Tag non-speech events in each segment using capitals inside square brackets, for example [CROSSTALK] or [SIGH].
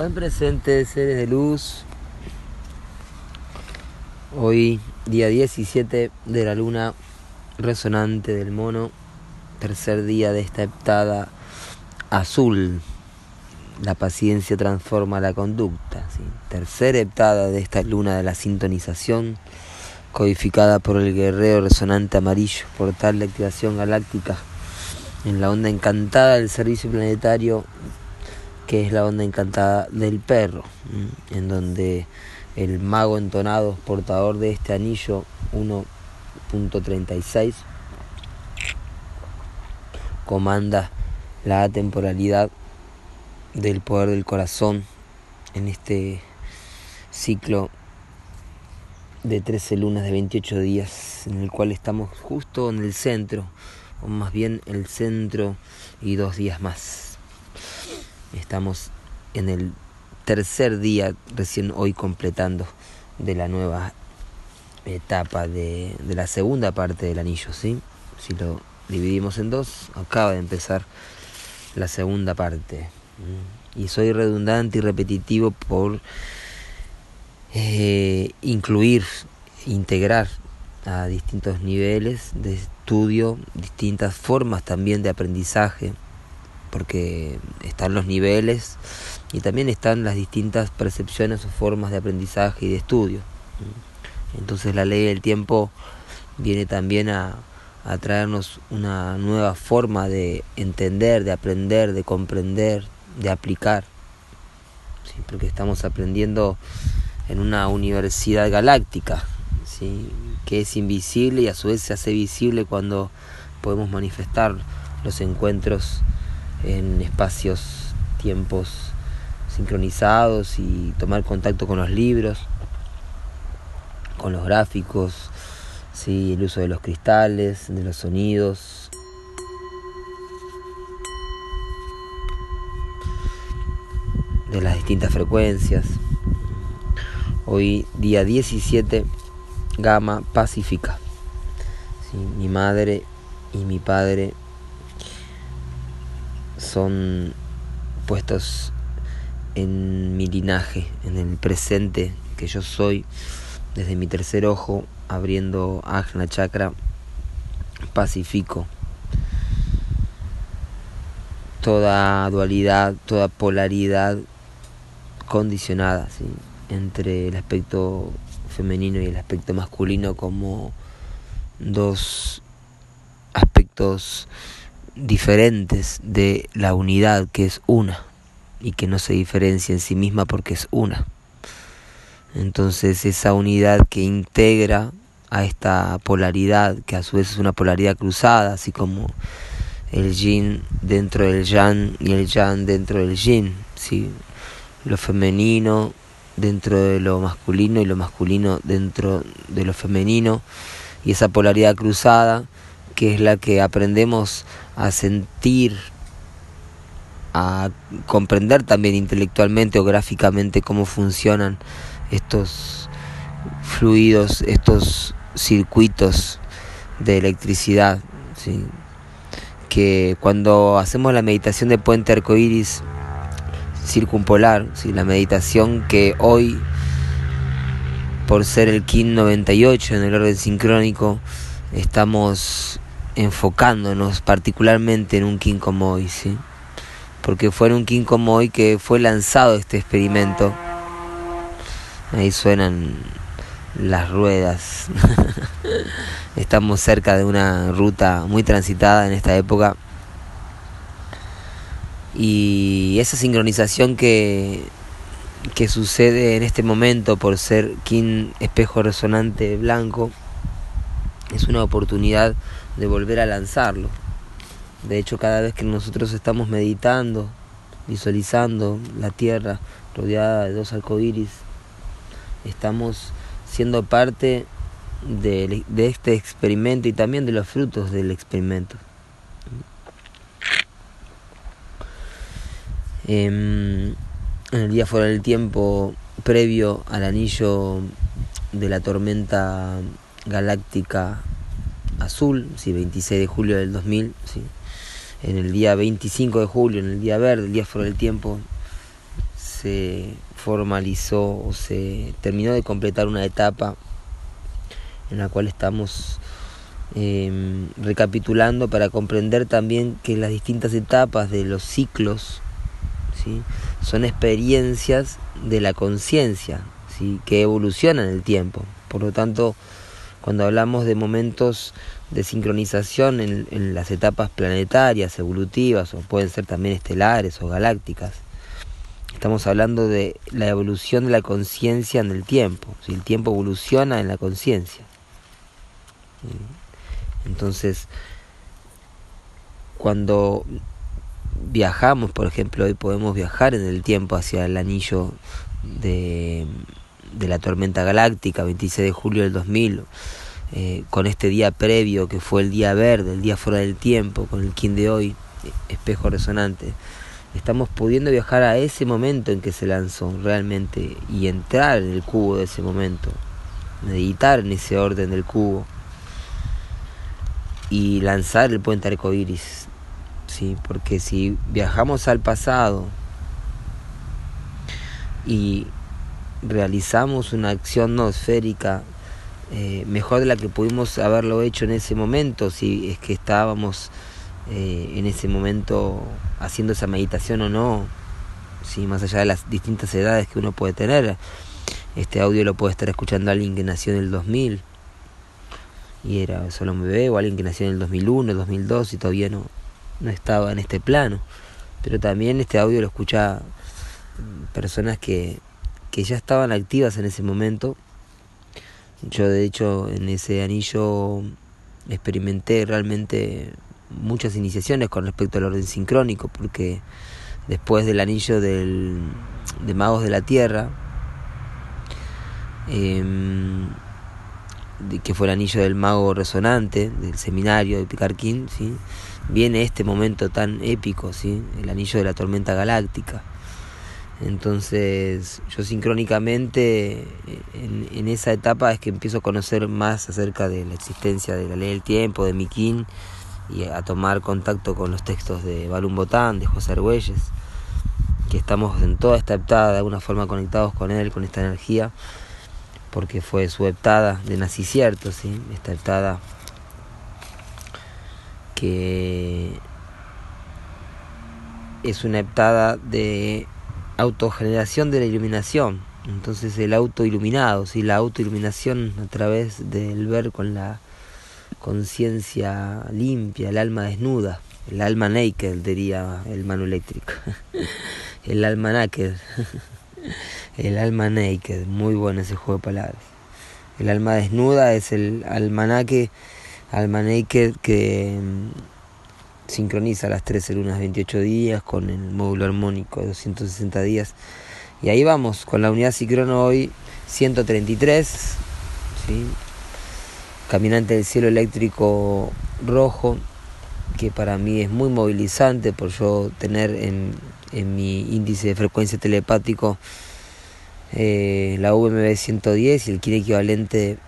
Buen presente, seres de luz. Hoy, día 17 de la luna resonante del mono, tercer día de esta heptada azul. La paciencia transforma la conducta. Tercera heptada de esta luna de la sintonización, codificada por el guerrero resonante amarillo, portal de activación galáctica en la onda encantada del servicio planetario que es la onda encantada del perro, en donde el mago entonado, portador de este anillo 1.36, comanda la atemporalidad del poder del corazón en este ciclo de 13 lunas de 28 días, en el cual estamos justo en el centro, o más bien el centro y dos días más. Estamos en el tercer día, recién hoy completando, de la nueva etapa de, de, la segunda parte del anillo, ¿sí? Si lo dividimos en dos, acaba de empezar la segunda parte. Y soy redundante y repetitivo por eh, incluir, integrar a distintos niveles de estudio, distintas formas también de aprendizaje porque están los niveles y también están las distintas percepciones o formas de aprendizaje y de estudio. Entonces la ley del tiempo viene también a, a traernos una nueva forma de entender, de aprender, de comprender, de aplicar, porque estamos aprendiendo en una universidad galáctica, ¿sí? que es invisible y a su vez se hace visible cuando podemos manifestar los encuentros en espacios, tiempos sincronizados y tomar contacto con los libros, con los gráficos, ¿sí? el uso de los cristales, de los sonidos. de las distintas frecuencias. Hoy día 17, Gama Pacífica. Mi madre y mi padre son puestos en mi linaje, en el presente que yo soy, desde mi tercer ojo, abriendo Ajna Chakra, pacifico toda dualidad, toda polaridad condicionada ¿sí? entre el aspecto femenino y el aspecto masculino como dos aspectos diferentes de la unidad que es una y que no se diferencia en sí misma porque es una. Entonces esa unidad que integra a esta polaridad, que a su vez es una polaridad cruzada, así como el yin dentro del yang y el yang dentro del yin, ¿sí? lo femenino dentro de lo masculino y lo masculino dentro de lo femenino, y esa polaridad cruzada que es la que aprendemos a sentir, a comprender también intelectualmente o gráficamente cómo funcionan estos fluidos, estos circuitos de electricidad, que cuando hacemos la meditación de puente arcoíris circumpolar, ¿sí? la meditación que hoy, por ser el KIN 98 en el orden sincrónico, estamos enfocándonos particularmente en un King como hoy, ¿sí? Porque fue en un King como hoy que fue lanzado este experimento. Ahí suenan las ruedas. [LAUGHS] Estamos cerca de una ruta muy transitada en esta época. Y esa sincronización que, que sucede en este momento por ser King espejo resonante blanco es una oportunidad de volver a lanzarlo. De hecho, cada vez que nosotros estamos meditando, visualizando la tierra rodeada de dos arcoíris, estamos siendo parte de, este experimento y también de los frutos del experimento. en el día fuera del tiempo previo al anillo de la tormenta galáctica azul, sí, 26 de julio del 2000, sí. en el día 25 de julio, en el día verde, el día fuera del tiempo, se formalizó o se terminó de completar una etapa en la cual estamos em, recapitulando para comprender también que las distintas etapas de los ciclos ¿sí? son experiencias de la conciencia ¿sí? que evolucionan el tiempo. Por lo tanto, cuando hablamos de momentos de sincronización en, las etapas planetarias, evolutivas, o pueden ser también estelares o galácticas. Estamos hablando de la evolución de la conciencia en el tiempo. Si el tiempo evoluciona en la conciencia. Entonces, cuando viajamos, por ejemplo, hoy podemos viajar en el tiempo hacia el anillo de, de la tormenta galáctica, 26 de julio del 2000 eh, con este día previo que fue el día verde, el día fuera del tiempo, con el kin de hoy, espejo resonante, estamos pudiendo viajar a ese momento en que se lanzó realmente y entrar en el cubo de ese momento, meditar en ese orden del cubo y lanzar el puente arcoíris, ¿sí? porque si viajamos al pasado y realizamos una acción no esférica eh, mejor de la que pudimos haberlo hecho en ese momento, si es que estábamos eh, en ese momento haciendo esa meditación o no, si más allá de las distintas edades que uno puede tener. Este audio lo puede estar escuchando alguien que nació en el 2000 y era solo un bebé, o alguien que nació en el 2001, 2002 y todavía no, no estaba en este plano. Pero también este audio lo escucha personas que, que ya estaban activas en ese momento yo de hecho en ese anillo experimenté realmente muchas iniciaciones con respecto al orden sincrónico, porque después del anillo del, de Magos de la Tierra, em, que fue el anillo del mago resonante, del seminario de Picarquín, ¿sí? viene este momento tan épico, ¿sí? el anillo de la tormenta galáctica. Entonces yo sincrónicamente en, esa etapa es que empiezo a conocer más acerca de la existencia de la ley del tiempo, de Miquín, y a tomar contacto con los textos de Balum Botán, de José Argüelles, que estamos en toda esta heptada de alguna forma conectados con él, con esta energía, porque fue su heptada de nacicierto, ¿sí? esta heptada que es una heptada de autogeneración de la iluminación. Entonces el auto iluminado, ¿sí? la autoiluminación a través del ver con la conciencia limpia, el alma desnuda, el alma naked, diría el mano eléctrico. [LAUGHS] el alma naked. [LAUGHS] el alma naked, muy bueno ese juego de palabras. El alma desnuda es el almanaque, alma naked que sincroniza las 13 lunas 28 días con el módulo armónico de 260 días. Y ahí vamos, con la unidad Cicrono hoy 133, ¿sí? caminante del cielo eléctrico rojo, que para mí es muy movilizante por yo tener en, en mi índice de frecuencia telepático eh, la VMB 110 y el kin equivalente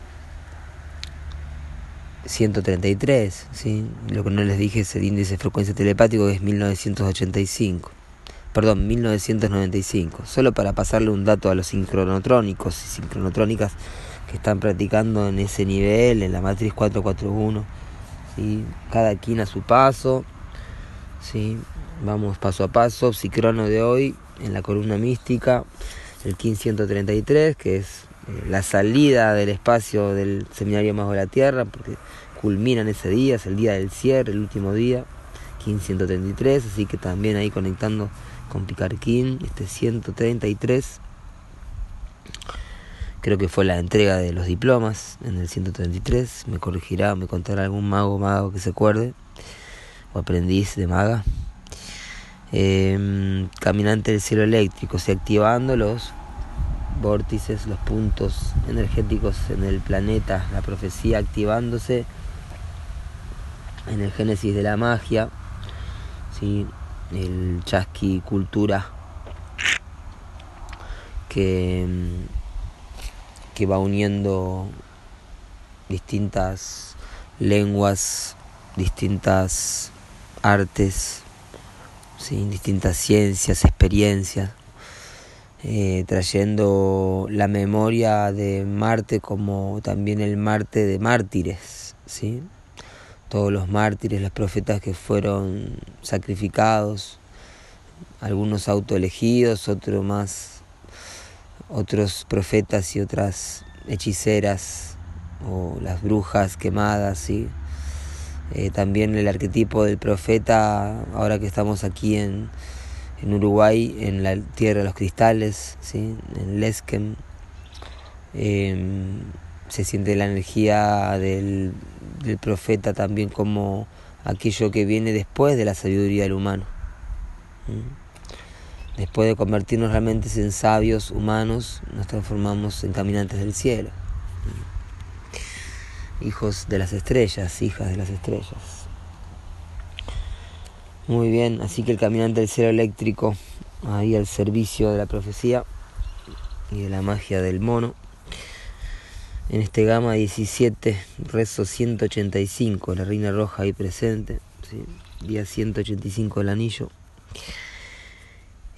133, ¿sí? lo que no les dije es el índice de frecuencia telepático que es 1985, perdón, 1995, solo para pasarle un dato a los sincronotrónicos y sincronotrónicas que están practicando en ese nivel, en la matriz 441, ¿sí? cada quien a su paso, ¿sí? vamos paso a paso, psicrono de hoy en la columna mística, el 1533, que es la salida del espacio del Seminario Más de la Tierra, porque culminan ese día, es el día del cierre, el último día, 1533, así que también ahí conectando con Picarquín, este 133. Creo que fue la entrega de los diplomas en el 133. Me corregirá, me contará algún mago mago que se acuerde. O aprendiz de maga. Em, caminante del cielo eléctrico, se activando vórtices, los puntos energéticos en el planeta, la profecía activándose en el génesis de la magia, ¿sí? el chasqui cultura que, que va uniendo distintas lenguas, distintas artes, ¿sí? distintas ciencias, experiencias eh, trayendo la memoria de Marte como también el Marte de mártires, ¿sí? todos los mártires, los profetas que fueron sacrificados, algunos autoelegidos, otros más, otros profetas y otras hechiceras o las brujas quemadas, ¿sí? Eh, también el arquetipo del profeta, ahora que estamos aquí en, en Uruguay, en la tierra de los cristales, ¿sí? en Lesken, em, se siente la energía del, profeta también como aquello que viene después de la sabiduría del humano. Después de convertirnos realmente en sabios humanos, nos transformamos en caminantes del cielo. Hijos de las estrellas, hijas de las estrellas. Muy bien, así que el caminante del cielo eléctrico, ahí al servicio de la profecía y de la magia del mono. En este gama 17, rezo 185, la reina roja ahí presente, día 185 del anillo.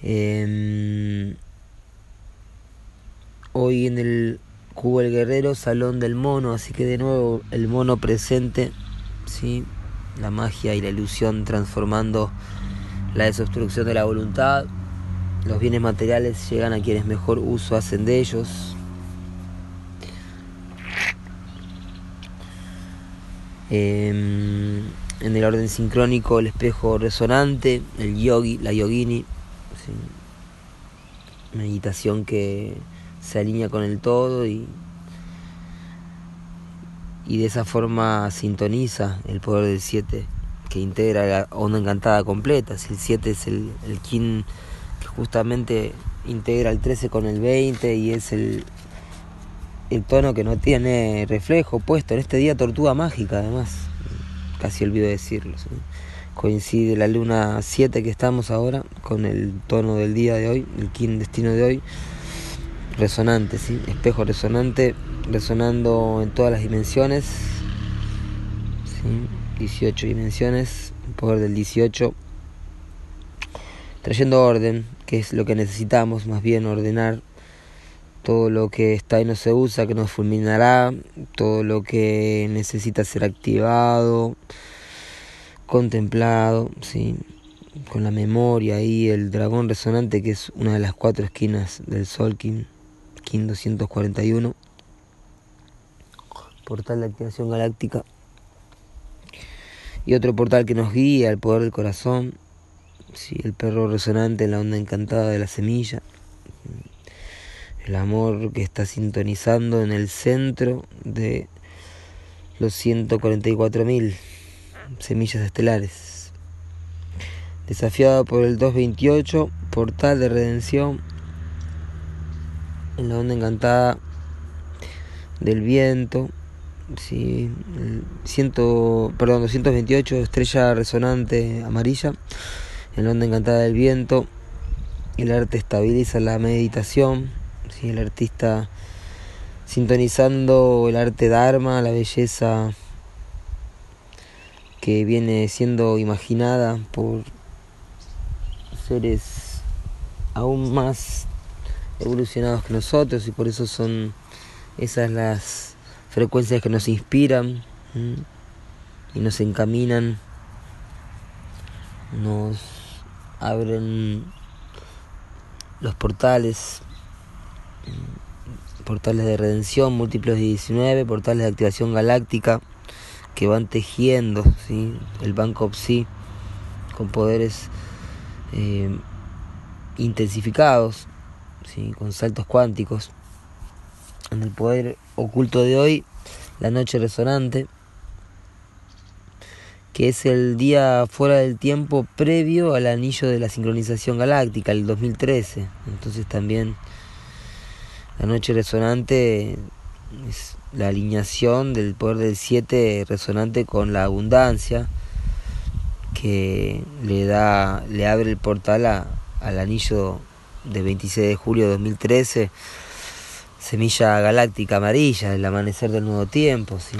Em, hoy en el Cubo el Guerrero, Salón del Mono, así que de nuevo el mono presente, ¿sí? La magia y la ilusión transformando la desobstrucción de la voluntad. Los bienes materiales llegan a quienes mejor uso hacen de ellos. Em, en el orden sincrónico, el espejo resonante, el yogi, la yogini, meditación que se alinea con el todo y y de esa forma sintoniza el poder del 7 que integra la onda encantada completa. Si el 7 es el, el kin que justamente integra el 13 con el 20 y es el, el tono que no tiene reflejo puesto en este día tortuga mágica además, casi olvido decirlo. Coincide la luna 7 que estamos ahora con el tono del día de hoy, el kin destino de hoy, resonante, ¿sí? espejo resonante resonando en todas las dimensiones. 18 dimensiones, el poder del 18. Trayendo orden, que es lo que necesitamos, más bien ordenar todo lo que está y no se usa, que nos fulminará, todo lo que necesita ser activado, contemplado, ¿sí? con la memoria y el dragón resonante, que es una de las cuatro esquinas del Solkin, Kin 241 portal de activación galáctica. Y otro portal que nos guía al poder del corazón. Sí, el perro resonante en la onda encantada de la semilla. El amor que está sintonizando en el centro de los 144.000 semillas estelares. Desafiado por el 228, portal de redención en la onda encantada del viento, sí, ciento, perdón, 228, estrella resonante amarilla, en la onda encantada del viento. El arte estabiliza la meditación, ¿sí? el artista sintonizando el arte Dharma, la belleza que viene siendo imaginada por seres aún más evolucionados que nosotros y por eso son esas las frecuencias que nos inspiran y nos encaminan, nos abren los portales, portales de redención múltiplos de 19, portales de activación galáctica que van tejiendo ¿sí? el Banco Psi con poderes eh, intensificados, ¿sí? con saltos cuánticos en el poder oculto de hoy, la noche resonante, que es el día fuera del tiempo previo al anillo de la sincronización galáctica, el 2013. Entonces también la noche resonante es la alineación del poder del 7 resonante con la abundancia que le da le abre el portal al anillo de 26 de julio de 2013 semilla galáctica amarilla, el amanecer del nuevo tiempo, ¿sí?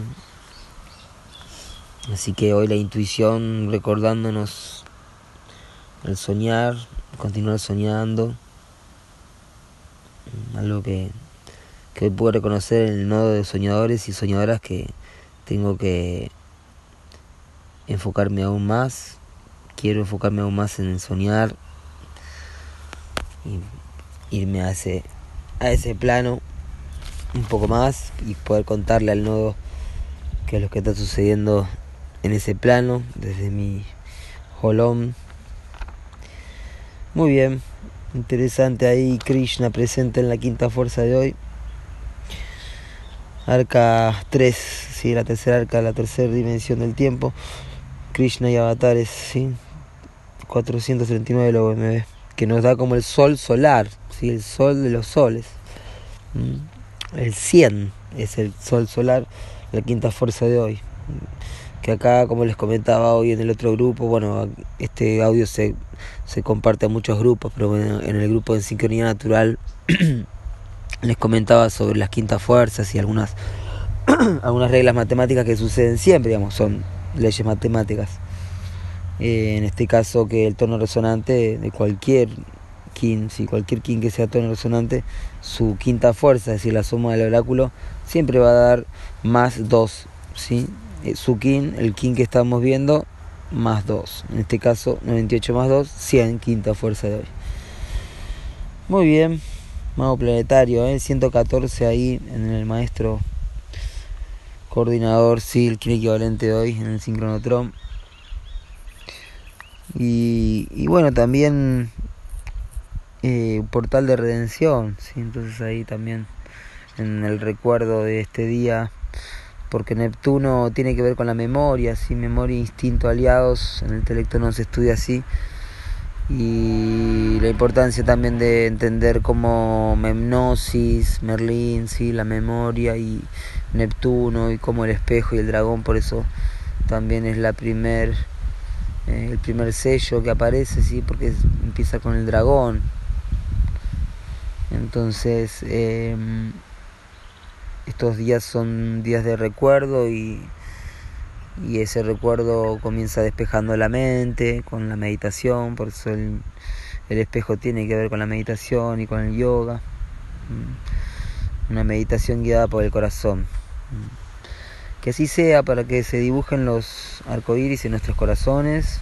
Así que hoy la intuición recordándonos el soñar, continuar soñando, algo que, que puedo reconocer en el nodo de soñadores y soñadoras que tengo que enfocarme aún más, quiero enfocarme aún más en soñar y irme a ese, a ese plano un poco más y poder contarle al nodo qué es lo que está sucediendo en ese plano desde mi holón. Muy bien, interesante ahí Krishna presente en la quinta fuerza de hoy. Arca 3, sí, la tercera arca, la tercera dimensión del tiempo. Krishna y avatares, sí. 439 lo OMB, que nos da como el sol solar, sí, el sol de los soles. Mm. El 100 es el sol solar, la quinta fuerza de hoy. Que acá, como les comentaba hoy en el otro grupo, bueno, este audio se, se comparte a muchos grupos, pero bueno, en el grupo de Sincronía Natural [CLEARS THROAT] les comentaba sobre las quintas fuerzas y algunas, [CLEARS THROAT] algunas reglas matemáticas que suceden siempre, digamos, son leyes matemáticas. Eh, en este caso que el tono resonante de cualquier kin, si cualquier kin que sea tono resonante, su quinta fuerza, es decir, la suma del oráculo, siempre va a dar más 2, ¿sí? Eh, su kin, el kin que estamos viendo, más 2. En este caso, 98 más 2, 100, quinta fuerza de hoy. Muy bien. Mago planetario, ¿eh? 114 ahí en el maestro coordinador, sí, el equivalente de hoy en el sincronotron. Y, y bueno, también eh, portal de redención, ¿sí? entonces ahí también en el recuerdo de este día, porque Neptuno tiene que ver con la memoria, ¿sí? memoria e instinto aliados, en el intelecto no se estudia así y la importancia también de entender como Memnosis, Merlín, ¿sí? la memoria y Neptuno y como el espejo y el dragón, por eso también es la primer, eh, el primer sello que aparece, ¿sí? porque empieza con el dragón. Entonces, em, estos días son días de recuerdo y ese recuerdo comienza despejando la mente con la meditación, por eso el, espejo tiene que ver con la meditación y con el yoga. Mm. Una meditación guiada por el corazón. Mm. Que así sea para que se dibujen los arcoíris en nuestros corazones,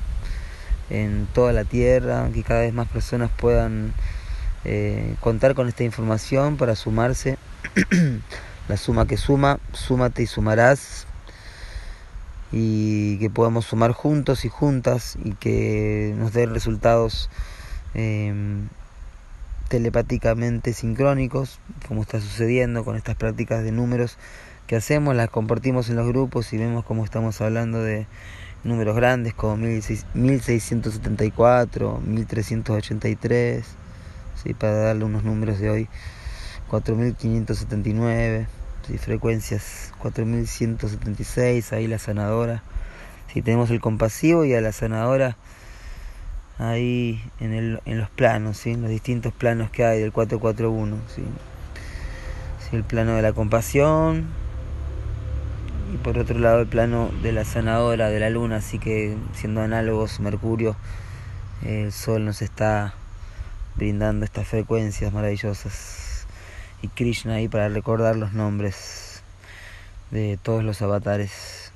en toda la tierra, que cada vez más personas puedan eh, contar con esta información para sumarse. [CLEARS THROAT] la suma que suma, súmate y sumarás y que podamos sumar juntos y juntas y que nos dé resultados em, telepáticamente sincrónicos, como está sucediendo con estas prácticas de números que hacemos, las compartimos en los grupos y vemos cómo estamos hablando de números grandes como 1674, 1383, ¿sí? para darle unos números de hoy, 4579 y frecuencias 4176, ahí la sanadora. Si tenemos el compasivo y a la sanadora ahí en, el, en los planos, ¿sí? en los distintos planos que hay del 441. ¿sí? el plano de la compasión y por otro lado el plano de la sanadora de la luna, así que siendo análogos Mercurio, el Sol nos está brindando estas frecuencias maravillosas y Krishna ahí para recordar los nombres de todos los avatares.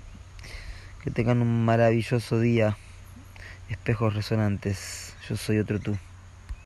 Que tengan un maravilloso día, espejos resonantes. Yo soy otro tú.